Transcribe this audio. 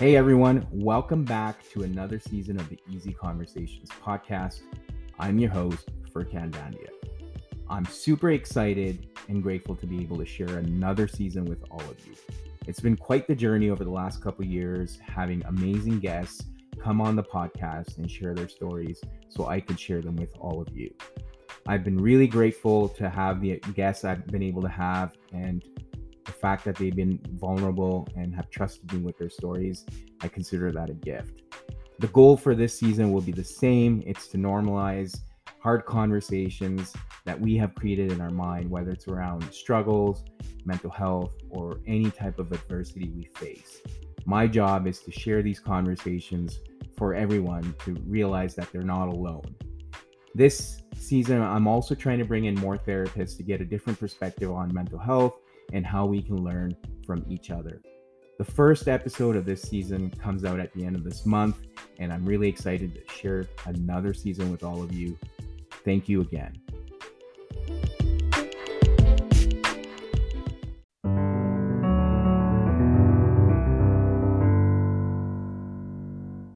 Hey everyone, welcome back to another season of the Easy Conversations podcast. I'm your host, Furkan Dandia. I'm super excited and grateful to be able to share another season with all of you. It's been quite the journey over the last couple years, having amazing guests come on the podcast and share their stories so I could share them with all of you. I've been really grateful to have the guests I've been able to have and the fact that they've been vulnerable and have trusted me with their stories, I consider that a gift. The goal for this season will be the same it's to normalize hard conversations that we have created in our mind, whether it's around struggles, mental health, or any type of adversity we face. My job is to share these conversations for everyone to realize that they're not alone. This season, I'm also trying to bring in more therapists to get a different perspective on mental health and how we can learn from each other. The first episode of this season comes out at the end of this month, and I'm really excited to share another season with all of you. Thank you again.